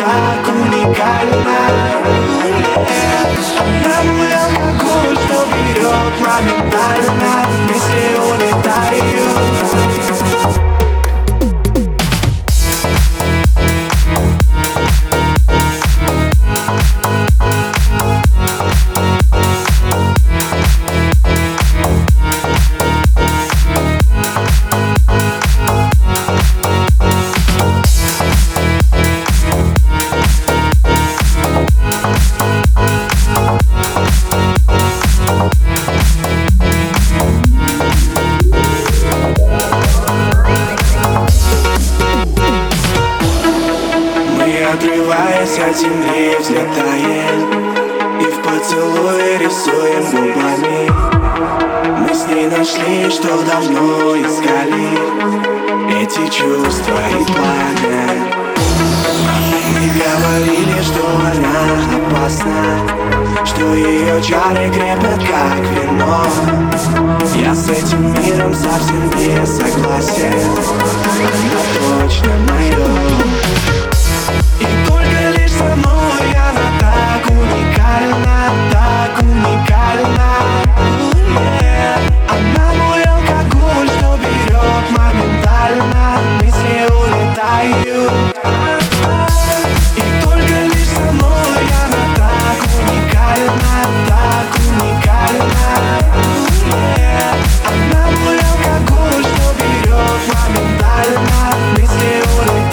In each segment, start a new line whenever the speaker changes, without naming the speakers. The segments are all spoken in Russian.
так уникальна отрываясь от земли, взлетаем И в поцелуе рисуем губами. Мы с ней нашли, что давно искали Эти чувства и пламя. Мы говорили, что она опасна Что ее чары крепят, как вино. Я с этим миром совсем не согласен Она точно моя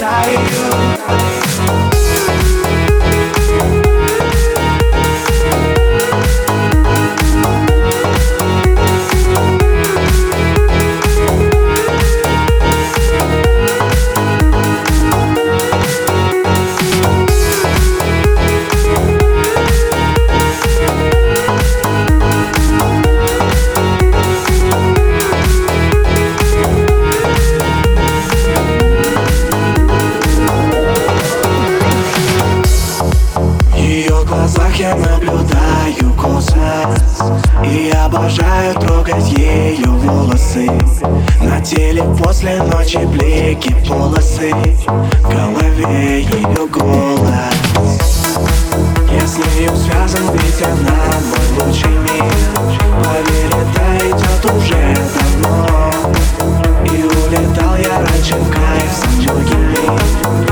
desire я наблюдаю космос И обожаю трогать ее волосы. На теле после ночи блики полосы. В голове ее голос. Я с нею связан, ведь она мой лучший мир. Поверь, это идет уже давно. И улетал я раньше в кайф с Она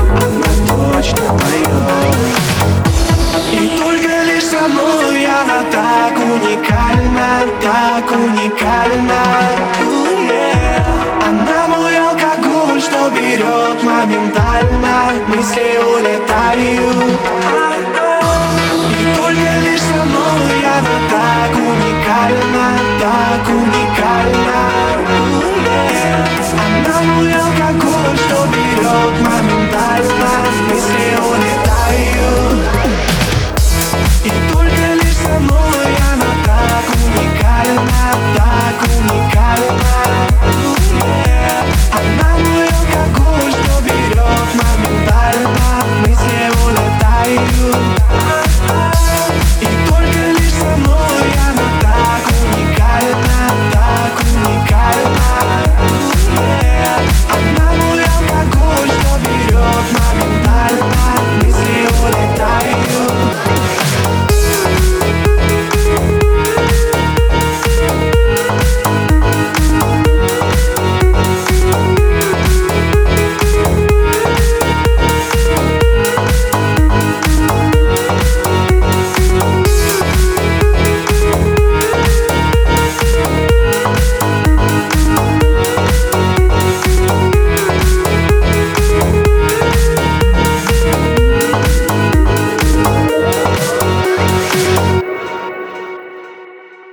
уникальна, так уникальна. Она мой алкоголь, что берет моментально. Мысли улетают И только лишь со мной она так уникальна, так уникальна. Она мой алкоголь, что берет моментально. Мысли